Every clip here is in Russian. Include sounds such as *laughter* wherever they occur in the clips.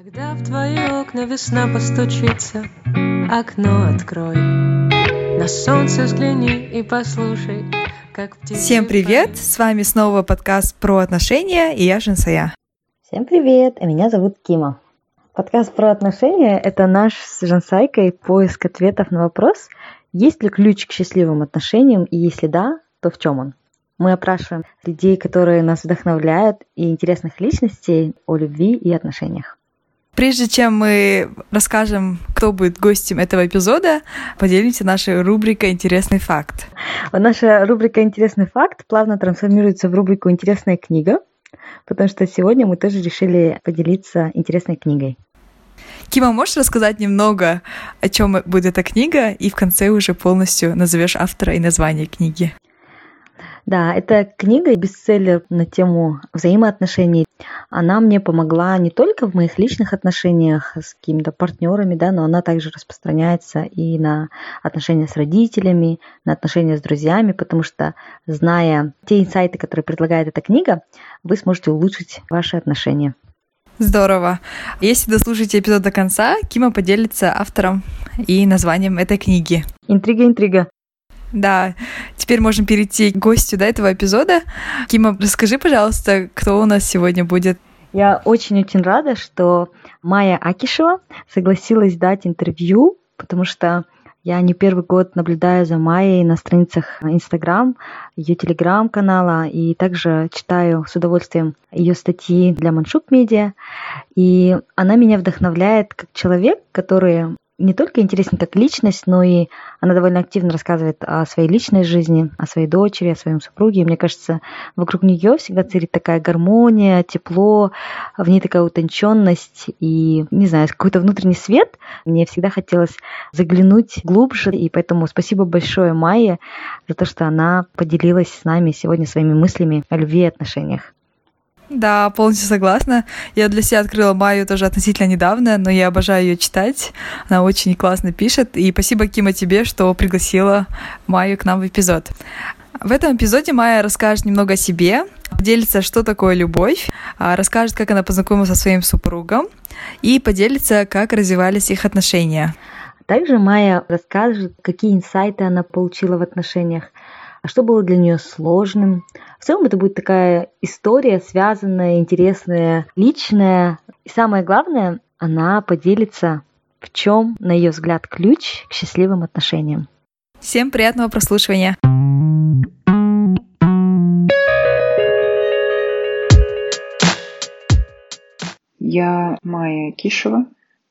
Когда в твои окна весна постучится, окно открой. На солнце взгляни и послушай, как птицы Всем привет! С вами снова подкаст про отношения, и я Женсая. Всем привет! А меня зовут Кима. Подкаст про отношения – это наш с Жансайкой поиск ответов на вопрос, есть ли ключ к счастливым отношениям, и если да, то в чем он. Мы опрашиваем людей, которые нас вдохновляют, и интересных личностей о любви и отношениях. Прежде чем мы расскажем, кто будет гостем этого эпизода, поделимся нашей рубрикой «Интересный факт». Наша рубрика «Интересный факт» плавно трансформируется в рубрику «Интересная книга», потому что сегодня мы тоже решили поделиться интересной книгой. Кима, можешь рассказать немного, о чем будет эта книга, и в конце уже полностью назовешь автора и название книги? Да, эта книга бестселлер на тему взаимоотношений. Она мне помогла не только в моих личных отношениях с какими-то партнерами, да, но она также распространяется и на отношения с родителями, на отношения с друзьями, потому что, зная те инсайты, которые предлагает эта книга, вы сможете улучшить ваши отношения. Здорово. Если дослушаете эпизод до конца, Кима поделится автором и названием этой книги. Интрига, интрига. Да, теперь можем перейти к гостю до этого эпизода. Кима, расскажи, пожалуйста, кто у нас сегодня будет. Я очень-очень рада, что Майя Акишева согласилась дать интервью, потому что я не первый год наблюдаю за Майей на страницах Инстаграм, ее телеграм-канала, и также читаю с удовольствием ее статьи для Маншук Медиа. И она меня вдохновляет как человек, который не только интересен как личность, но и она довольно активно рассказывает о своей личной жизни, о своей дочери, о своем супруге. И мне кажется, вокруг нее всегда царит такая гармония, тепло, в ней такая утонченность и, не знаю, какой-то внутренний свет. Мне всегда хотелось заглянуть глубже, и поэтому спасибо большое Майе за то, что она поделилась с нами сегодня своими мыслями о любви и отношениях. Да, полностью согласна. Я для себя открыла Майю тоже относительно недавно, но я обожаю ее читать. Она очень классно пишет. И спасибо, Кима, тебе, что пригласила Майю к нам в эпизод. В этом эпизоде Майя расскажет немного о себе, поделится, что такое любовь, а, расскажет, как она познакомилась со своим супругом и поделится, как развивались их отношения. Также Майя расскажет, какие инсайты она получила в отношениях, а что было для нее сложным. В целом это будет такая история, связанная, интересная, личная. И самое главное, она поделится, в чем, на ее взгляд, ключ к счастливым отношениям. Всем приятного прослушивания! Я Майя Кишева,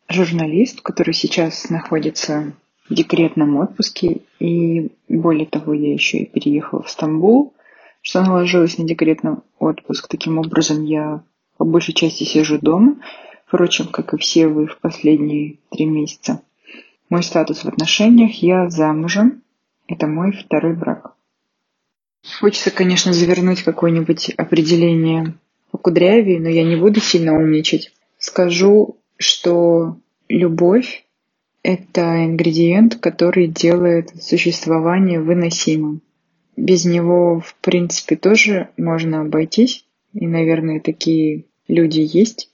журналист, который сейчас находится декретном отпуске. И более того, я еще и переехала в Стамбул, что наложилось на декретный отпуск. Таким образом, я по большей части сижу дома. Впрочем, как и все вы в последние три месяца. Мой статус в отношениях, я замужем. Это мой второй брак. Хочется, конечно, завернуть какое-нибудь определение покудрявее, но я не буду сильно умничать. Скажу, что любовь это ингредиент, который делает существование выносимым. Без него, в принципе, тоже можно обойтись. И, наверное, такие люди есть.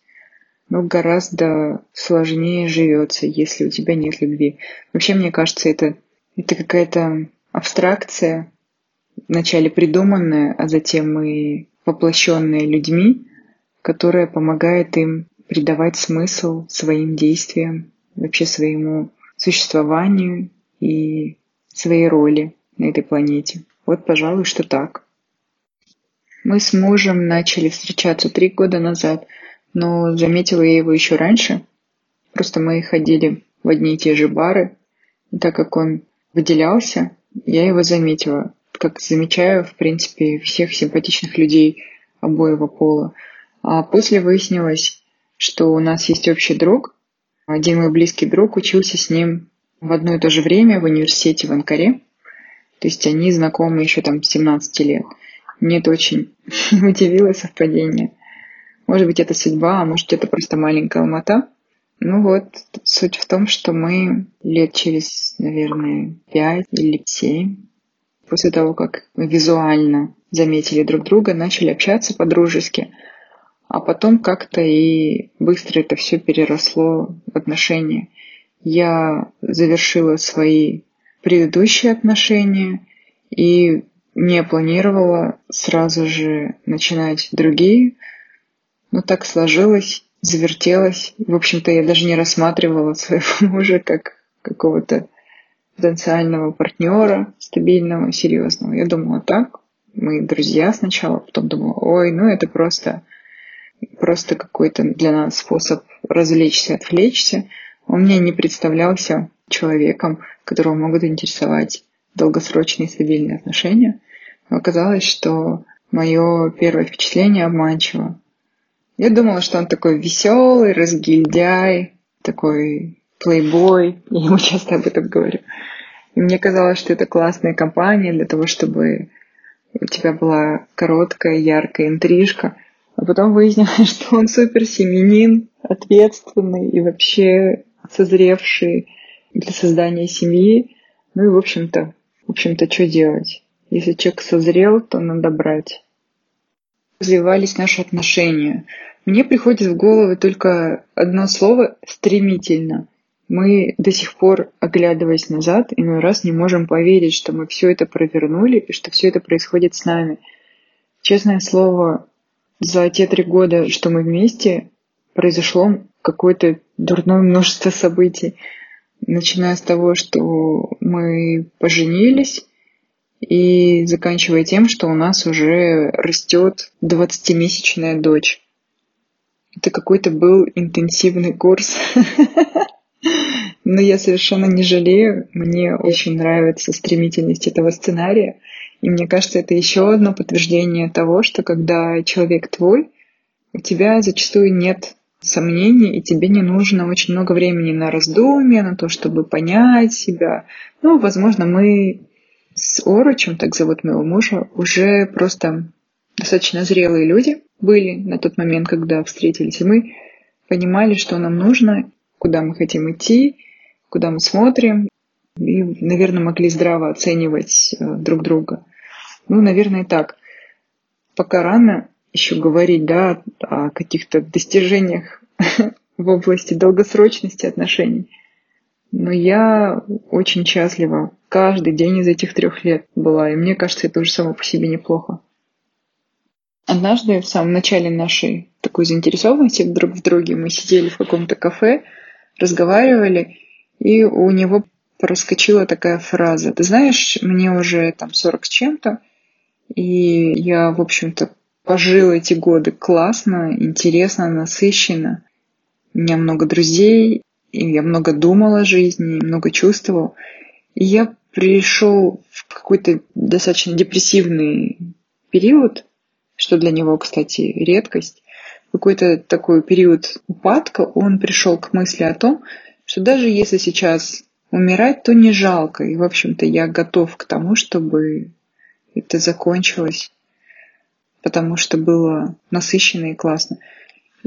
Но гораздо сложнее живется, если у тебя нет любви. Вообще, мне кажется, это, это какая-то абстракция, вначале придуманная, а затем и воплощенная людьми, которая помогает им придавать смысл своим действиям, вообще своему существованию и своей роли на этой планете. Вот, пожалуй, что так. Мы с мужем начали встречаться три года назад, но заметила я его еще раньше. Просто мы ходили в одни и те же бары. И так как он выделялся, я его заметила. Как замечаю, в принципе, всех симпатичных людей обоего пола. А после выяснилось, что у нас есть общий друг, один мой близкий друг учился с ним в одно и то же время в университете в Анкаре. То есть они знакомы еще там с 17 лет. Мне это очень *laughs* удивило совпадение. Может быть, это судьба, а может, это просто маленькая алмата. Ну вот, суть в том, что мы лет через, наверное, пять или семь, после того, как визуально заметили друг друга, начали общаться по-дружески. А потом как-то и быстро это все переросло в отношения. Я завершила свои предыдущие отношения и не планировала сразу же начинать другие, но так сложилось, завертелось. В общем-то, я даже не рассматривала *laughs* своего мужа как какого-то потенциального партнера, стабильного, серьезного. Я думала так, мы друзья сначала, потом думала, ой, ну это просто, просто какой-то для нас способ развлечься, отвлечься. Он мне не представлялся человеком, которого могут интересовать долгосрочные стабильные отношения. Но оказалось, что мое первое впечатление обманчиво. Я думала, что он такой веселый, разгильдяй, такой плейбой. Я ему *laughs* часто об этом говорю. И мне казалось, что это классная компания для того, чтобы у тебя была короткая, яркая интрижка. А потом выяснилось, *laughs* что он супер семенин, ответственный и вообще созревший для создания семьи. Ну и, в общем-то, в общем-то, что делать? Если человек созрел, то надо брать. Развивались наши отношения. Мне приходит в голову только одно слово «стремительно». Мы до сих пор, оглядываясь назад, иной раз не можем поверить, что мы все это провернули и что все это происходит с нами. Честное слово, за те три года, что мы вместе, произошло какое-то дурное множество событий начиная с того, что мы поженились, и заканчивая тем, что у нас уже растет 20-месячная дочь. Это какой-то был интенсивный курс. *laughs* Но я совершенно не жалею. Мне очень нравится стремительность этого сценария. И мне кажется, это еще одно подтверждение того, что когда человек твой, у тебя зачастую нет сомнений, и тебе не нужно очень много времени на раздумья, на то, чтобы понять себя. Ну, возможно, мы с Орочем, так зовут моего мужа, уже просто достаточно зрелые люди были на тот момент, когда встретились, и мы понимали, что нам нужно, куда мы хотим идти, куда мы смотрим, и, наверное, могли здраво оценивать э, друг друга. Ну, наверное, так. Пока рано еще говорить, да, о каких-то достижениях *laughs* в области долгосрочности отношений. Но я очень счастлива. Каждый день из этих трех лет была. И мне кажется, это уже само по себе неплохо. Однажды, в самом начале нашей такой заинтересованности друг в друге, мы сидели в каком-то кафе, разговаривали, и у него проскочила такая фраза. Ты знаешь, мне уже там 40 с чем-то, и я, в общем-то, пожил эти годы классно, интересно, насыщенно. У меня много друзей, и я много думал о жизни, много чувствовал. И я пришел в какой-то достаточно депрессивный период, что для него, кстати, редкость. Какой-то такой период упадка, он пришел к мысли о том, что даже если сейчас умирать, то не жалко. И, в общем-то, я готов к тому, чтобы это закончилось потому что было насыщенно и классно.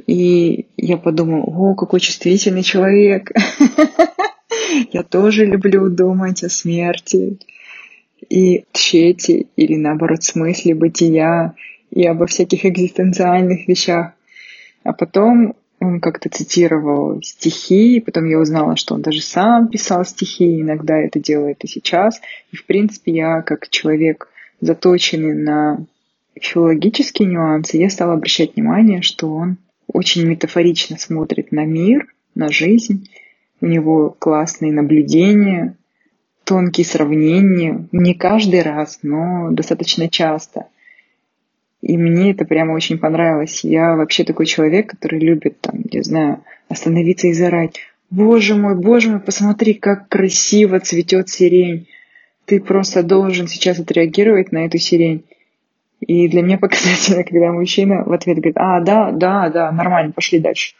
И я подумала, о, какой чувствительный человек. *laughs* Я тоже люблю думать о смерти и тщете, или наоборот смысле бытия, и обо всяких экзистенциальных вещах. А потом он как-то цитировал стихи, и потом я узнала, что он даже сам писал стихи, иногда это делает и сейчас. И, в принципе, я как человек, заточенный на филологические нюансы, я стала обращать внимание, что он очень метафорично смотрит на мир, на жизнь. У него классные наблюдения, тонкие сравнения. Не каждый раз, но достаточно часто. И мне это прямо очень понравилось. Я вообще такой человек, который любит, там, не знаю, остановиться и зарать. Боже мой, боже мой, посмотри, как красиво цветет сирень. Ты просто должен сейчас отреагировать на эту сирень. И для меня *laughs* показательно, когда мужчина в ответ говорит, а, да, да, да, нормально, пошли дальше.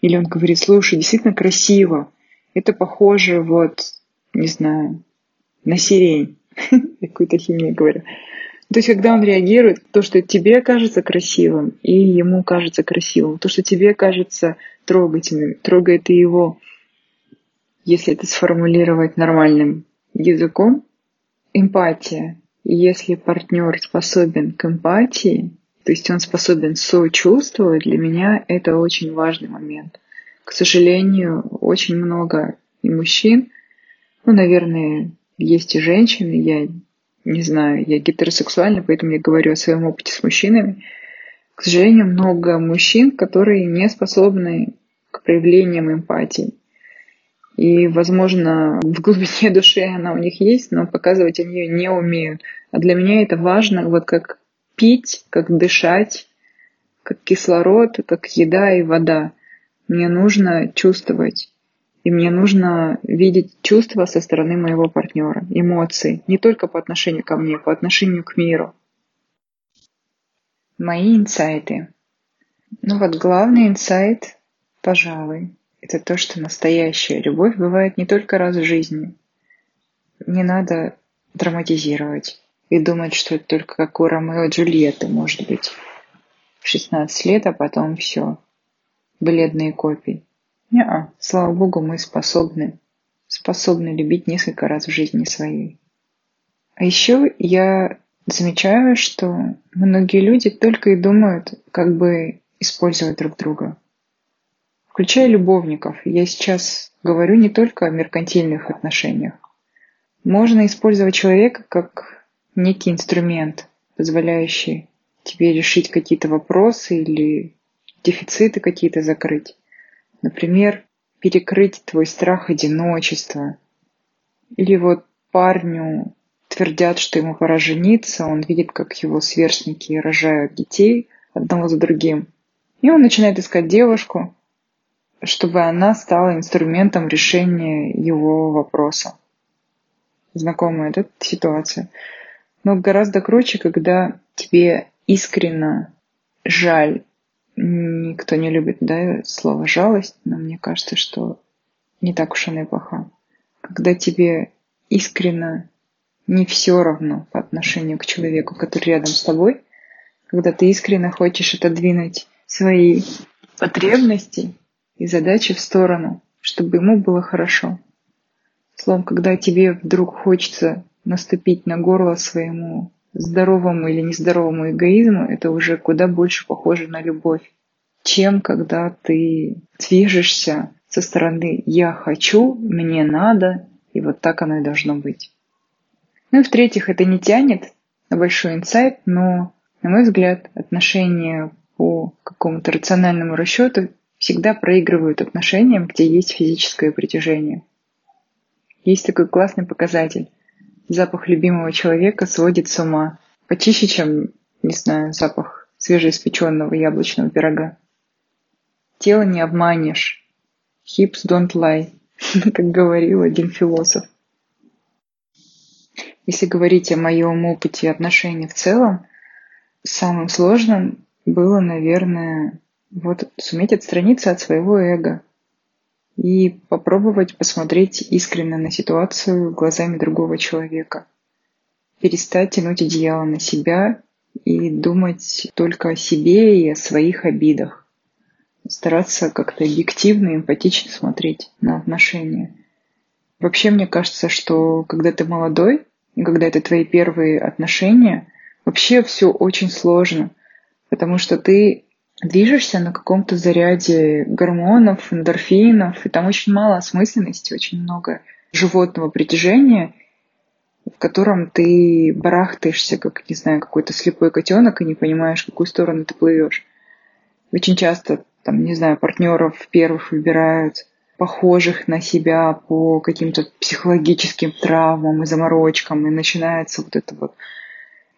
Или он говорит, слушай, действительно красиво. Это похоже, вот, не знаю, на сирень. *laughs* Какую-то химию говорю. То есть, когда он реагирует, то, что тебе кажется красивым, и ему кажется красивым, то, что тебе кажется трогательным, трогает и его. Если это сформулировать нормальным языком, эмпатия если партнер способен к эмпатии То есть он способен сочувствовать. Для меня это очень важный момент. К сожалению, очень много и мужчин, ну, наверное, есть и женщины, я не знаю, я гетеросексуальна, поэтому я говорю о своем опыте с мужчинами. К сожалению, много мужчин, которые не способны к проявлениям эмпатии. И, возможно, в глубине *laughs* души она у них есть, но показывать они ее не умеют. А для меня это важно, вот как пить, как дышать, как кислород, как еда и вода. Мне нужно чувствовать. И мне нужно видеть чувства со стороны моего партнера, эмоции, не только по отношению ко мне, по отношению к миру. Мои инсайты. Ну вот главный инсайт, пожалуй, это то, что настоящая любовь бывает не только раз в жизни. Не надо драматизировать и думать, что это только как у Ромео и Джульетты, может быть, в 16 лет, а потом все, бледные копии. Не, слава богу, мы способны, способны любить несколько раз в жизни своей. А еще я замечаю, что многие люди только и думают, как бы использовать друг друга включая любовников. Я сейчас говорю не только о меркантильных отношениях. Можно использовать человека как некий инструмент, позволяющий тебе решить какие-то вопросы или дефициты какие-то закрыть. Например, перекрыть твой страх одиночества. Или вот парню твердят, что ему пора жениться, он видит, как его сверстники рожают детей одного за другим. И он начинает искать девушку, чтобы она стала инструментом решения его вопроса. Знакомая эта ситуация. Но гораздо круче, когда тебе искренно жаль. Никто не любит да, слово жалость, но мне кажется, что не так уж она и плоха. Когда тебе искренно не все равно по отношению к человеку, который рядом с тобой, когда ты искренне хочешь отодвинуть свои потребности и задачи в сторону, чтобы ему было хорошо. Словом, когда тебе вдруг хочется наступить на горло своему здоровому или нездоровому эгоизму, это уже куда больше похоже на любовь, чем когда ты движешься со стороны «я хочу», «мне надо», и вот так оно и должно быть. Ну и в-третьих, это не тянет на большой инсайт, но, на мой взгляд, отношения по какому-то рациональному расчету всегда проигрывают отношениям, где есть физическое притяжение. Есть такой классный показатель. Запах любимого человека сводит с ума. Почище, чем, не знаю, запах свежеиспеченного яблочного пирога. Тело не обманешь. Hips don't lie, *laughs* как говорил один философ. Если говорить о моем опыте отношений в целом, самым сложным было, наверное, вот суметь отстраниться от своего эго и попробовать посмотреть искренне на ситуацию глазами другого человека. Перестать тянуть одеяло на себя и думать только о себе и о своих обидах. Стараться как-то объективно и эмпатично смотреть на отношения. Вообще, мне кажется, что когда ты молодой, и когда это твои первые отношения, вообще все очень сложно, потому что ты движешься на каком-то заряде гормонов, эндорфинов, и там очень мало осмысленности, очень много животного притяжения, в котором ты барахтаешься, как, не знаю, какой-то слепой котенок и не понимаешь, в какую сторону ты плывешь. Очень часто, там, не знаю, партнеров первых выбирают похожих на себя по каким-то психологическим травмам и заморочкам, и начинается вот это вот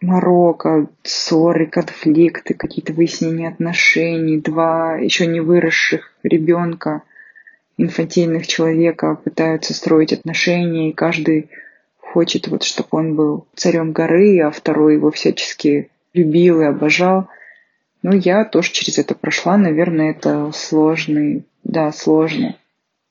Марокко, ссоры, конфликты, какие-то выяснения отношений, два еще не выросших ребенка, инфантильных человека пытаются строить отношения, и каждый хочет, вот, чтобы он был царем горы, а второй его всячески любил и обожал. Ну, я тоже через это прошла, наверное, это сложный, да, сложно.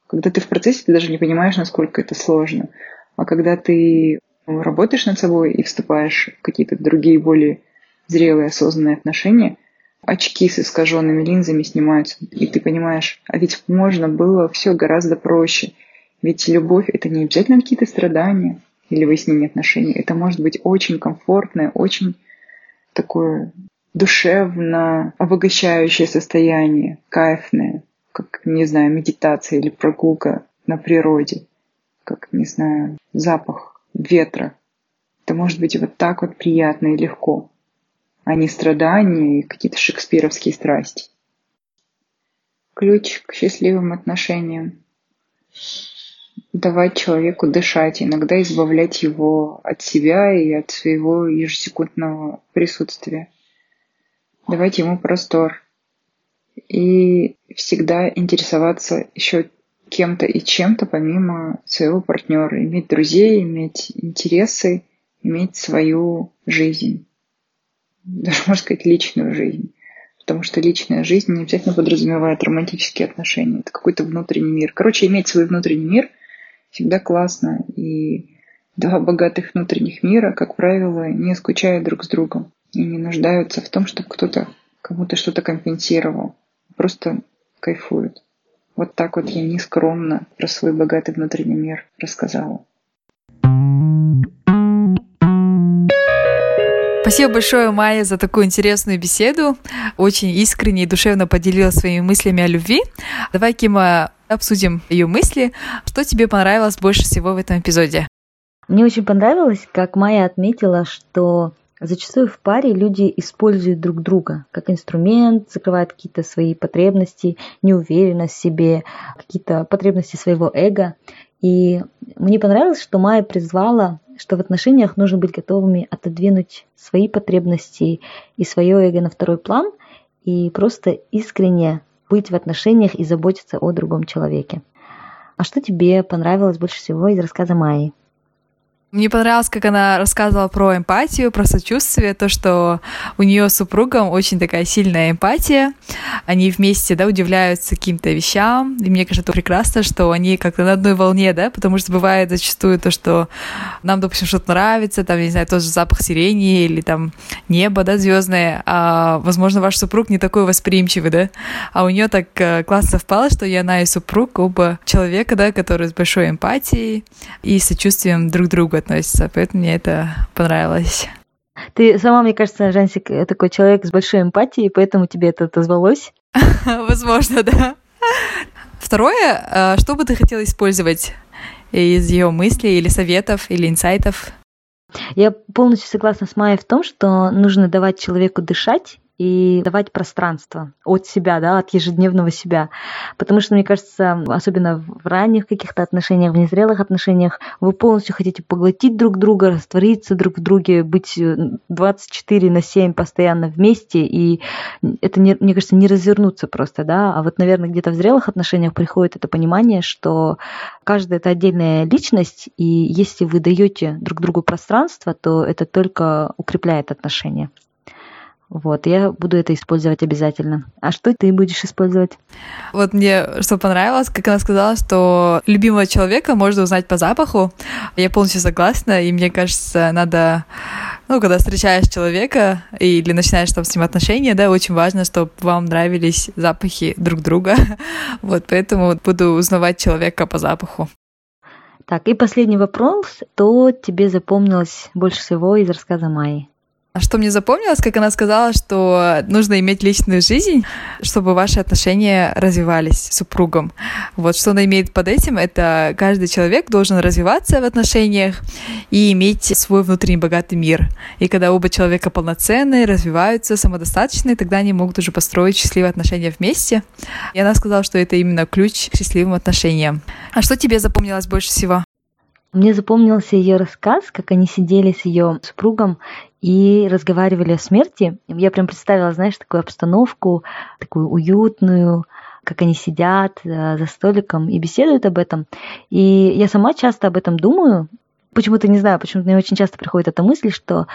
Когда ты в процессе, ты даже не понимаешь, насколько это сложно. А когда ты работаешь над собой и вступаешь в какие-то другие более зрелые, осознанные отношения, очки с искаженными линзами снимаются, и ты понимаешь, а ведь можно было все гораздо проще. Ведь любовь — это не обязательно какие-то страдания или выяснение отношений. Это может быть очень комфортное, очень такое душевно обогащающее состояние, кайфное, как, не знаю, медитация или прогулка на природе, как, не знаю, запах ветра. Это может быть вот так вот приятно и легко, а не страдания и какие-то шекспировские страсти. Ключ к счастливым отношениям давать человеку дышать, иногда избавлять его от себя и от своего ежесекундного присутствия. Давать ему простор. И всегда интересоваться еще кем-то и чем-то помимо своего партнера. Иметь друзей, иметь интересы, иметь свою жизнь. Даже, можно сказать, личную жизнь. Потому что личная жизнь не обязательно подразумевает романтические отношения. Это какой-то внутренний мир. Короче, иметь свой внутренний мир – всегда классно. И два богатых внутренних мира, как правило, не скучают друг с другом и не нуждаются в том, чтобы кто-то кому-то что-то компенсировал. Просто кайфуют. Вот так вот я нескромно про свой богатый внутренний мир рассказала. Спасибо большое, Майя, за такую интересную беседу. Очень искренне и душевно поделилась своими мыслями о любви. Давай, Кима, обсудим ее мысли. Что тебе понравилось больше всего в этом эпизоде? Мне очень понравилось, как Майя отметила, что Зачастую в паре люди используют друг друга как инструмент, закрывают какие-то свои потребности, неуверенность в себе, какие-то потребности своего эго. И мне понравилось, что Майя призвала, что в отношениях нужно быть готовыми отодвинуть свои потребности и свое эго на второй план и просто искренне быть в отношениях и заботиться о другом человеке. А что тебе понравилось больше всего из рассказа Майи? Мне понравилось, как она рассказывала про эмпатию, про сочувствие, то, что у нее с супругом очень такая сильная эмпатия. Они вместе, да, удивляются каким-то вещам. И мне кажется, это прекрасно, что они как-то на одной волне, да, потому что бывает зачастую то, что нам, допустим, что-то нравится, там, я не знаю, тот же запах сирени или там небо, да, звездное, а, возможно, ваш супруг не такой восприимчивый, да, а у нее так э, классно совпало, что и она, и супруг оба человека, да, которые с большой эмпатией и сочувствием друг друга относится, поэтому мне это понравилось. Ты сама, мне кажется, Жансик, такой человек с большой эмпатией, поэтому тебе это отозвалось? *laughs* Возможно, да. Второе, э, что бы ты хотела использовать из ее мыслей или советов или инсайтов? Я полностью согласна с Майей в том, что нужно давать человеку дышать и давать пространство от себя, да, от ежедневного себя. Потому что, мне кажется, особенно в ранних каких-то отношениях, в незрелых отношениях, вы полностью хотите поглотить друг друга, раствориться друг в друге, быть 24 на 7 постоянно вместе, и это, не, мне кажется, не развернуться просто, да, а вот, наверное, где-то в зрелых отношениях приходит это понимание, что каждая это отдельная личность, и если вы даете друг другу пространство, то это только укрепляет отношения. Вот, я буду это использовать обязательно. А что ты будешь использовать? Вот мне что понравилось, как она сказала, что любимого человека можно узнать по запаху. Я полностью согласна, и мне кажется, надо ну, когда встречаешь человека или начинаешь там с ним отношения, да, очень важно, чтобы вам нравились запахи друг друга. *laughs* Вот, поэтому буду узнавать человека по запаху. Так, и последний вопрос. Что тебе запомнилось больше всего из рассказа Майи? А что мне запомнилось, как она сказала, что нужно иметь личную жизнь, чтобы ваши отношения развивались с супругом. Вот что она имеет под этим, это каждый человек должен развиваться в отношениях и иметь свой внутренний богатый мир. И когда оба человека полноценные, развиваются, самодостаточные, тогда они могут уже построить счастливые отношения вместе. И она сказала, что это именно ключ к счастливым отношениям. А что тебе запомнилось больше всего? Мне запомнился ее рассказ, как они сидели с ее супругом и разговаривали о смерти. Я прям представила, знаешь, такую обстановку, такую уютную, как они сидят э, за столиком и беседуют об этом. И я сама часто об этом думаю. Почему-то не знаю, почему-то мне очень часто приходит эта мысль, что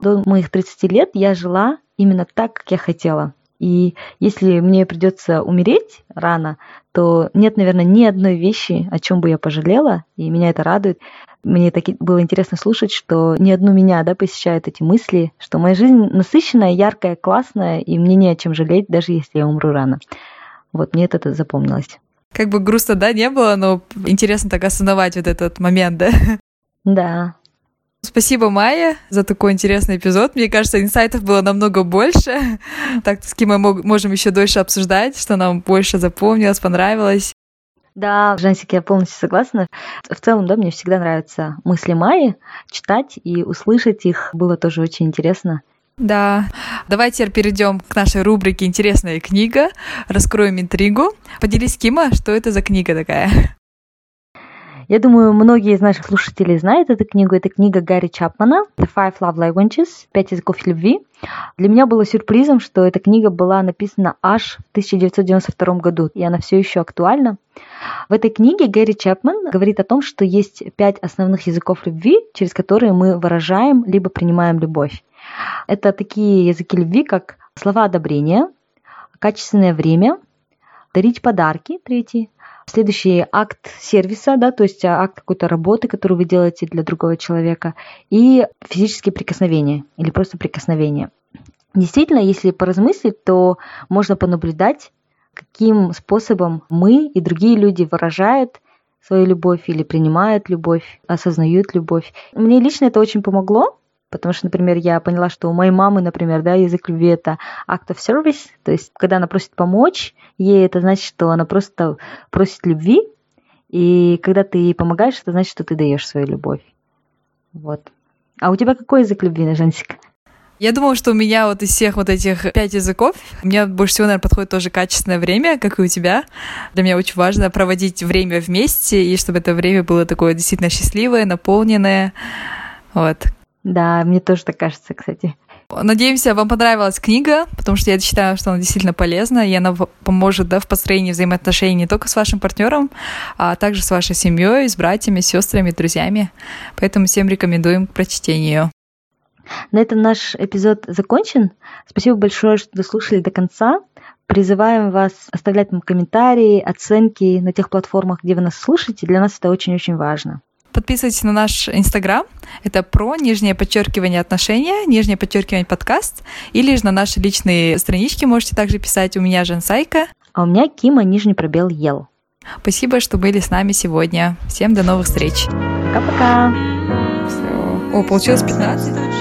до моих 30 лет я жила именно так, как я хотела. И если мне придется умереть рано, то нет, наверное, ни одной вещи, о чем бы я пожалела, и меня это радует. Мне так было интересно слушать, что ни одну меня да, посещают эти мысли, что моя жизнь насыщенная, яркая, классная, и мне не о чем жалеть, даже если я умру рано. Вот мне это запомнилось. Как бы грустно, да, не было, но интересно так осознавать вот этот момент, да? Да. Спасибо, Майя, за такой интересный эпизод. Мне кажется, инсайтов было намного больше. *laughs* Так, с кем мы можем еще дольше обсуждать, что нам больше запомнилось, понравилось. Да, Жансик, я полностью согласна. В целом, да, мне всегда нравятся мысли Майи, читать и услышать их было тоже очень интересно. Да. Давайте теперь перейдем к нашей рубрике «Интересная книга». Раскроем интригу. Поделись, Кима, что это за книга такая? Я думаю, многие из наших слушателей знают эту книгу. Это книга Гарри Чапмана «The Five Love Languages» «Пять языков любви». Для меня было сюрпризом, что эта книга была написана аж в 1992 году, и она все еще актуальна. В этой книге Гэри Чапман говорит о том, что есть пять основных языков любви, через которые мы выражаем либо принимаем любовь. Это такие языки любви, как слова одобрения, качественное время, дарить подарки, третий, следующий акт сервиса, да, то есть акт какой-то работы, которую вы делаете для другого человека, и физические прикосновения или просто прикосновения. Действительно, если поразмыслить, то можно понаблюдать, каким способом мы и другие люди выражают свою любовь или принимают любовь, осознают любовь. Мне лично это очень помогло, Потому что, например, я поняла, что у моей мамы, например, да, язык любви это act of service, то есть когда она просит помочь, ей это значит, что она просто просит любви, и когда ты ей помогаешь, это значит, что ты даешь свою любовь. Вот. А у тебя какой язык любви, Жансик? Я думаю, что у меня вот из всех вот этих пять языков, мне больше всего, наверное, подходит тоже качественное время, как и у тебя. Для меня очень важно проводить время вместе, и чтобы это время было такое действительно счастливое, наполненное. Вот. Да, мне тоже так кажется, кстати. Надеемся, вам понравилась книга, потому что я считаю, что она действительно полезна, и она поможет да, в построении взаимоотношений не только с вашим партнером, а также с вашей семьей, с братьями, сестрами, друзьями. Поэтому всем рекомендуем к прочтению. На этом наш эпизод закончен. Спасибо большое, что дослушали до конца. Призываем вас оставлять нам комментарии, оценки на тех платформах, где вы нас слушаете. Для нас это очень-очень важно. Подписывайтесь на наш инстаграм. Это про нижнее подчеркивание отношения, нижнее подчеркивание подкаст. Или же на наши личные странички можете также писать. У меня Сайка. А у меня Кима, нижний пробел ел. Спасибо, что были с нами сегодня. Всем до новых встреч. Пока-пока. Все. О, получилось 15.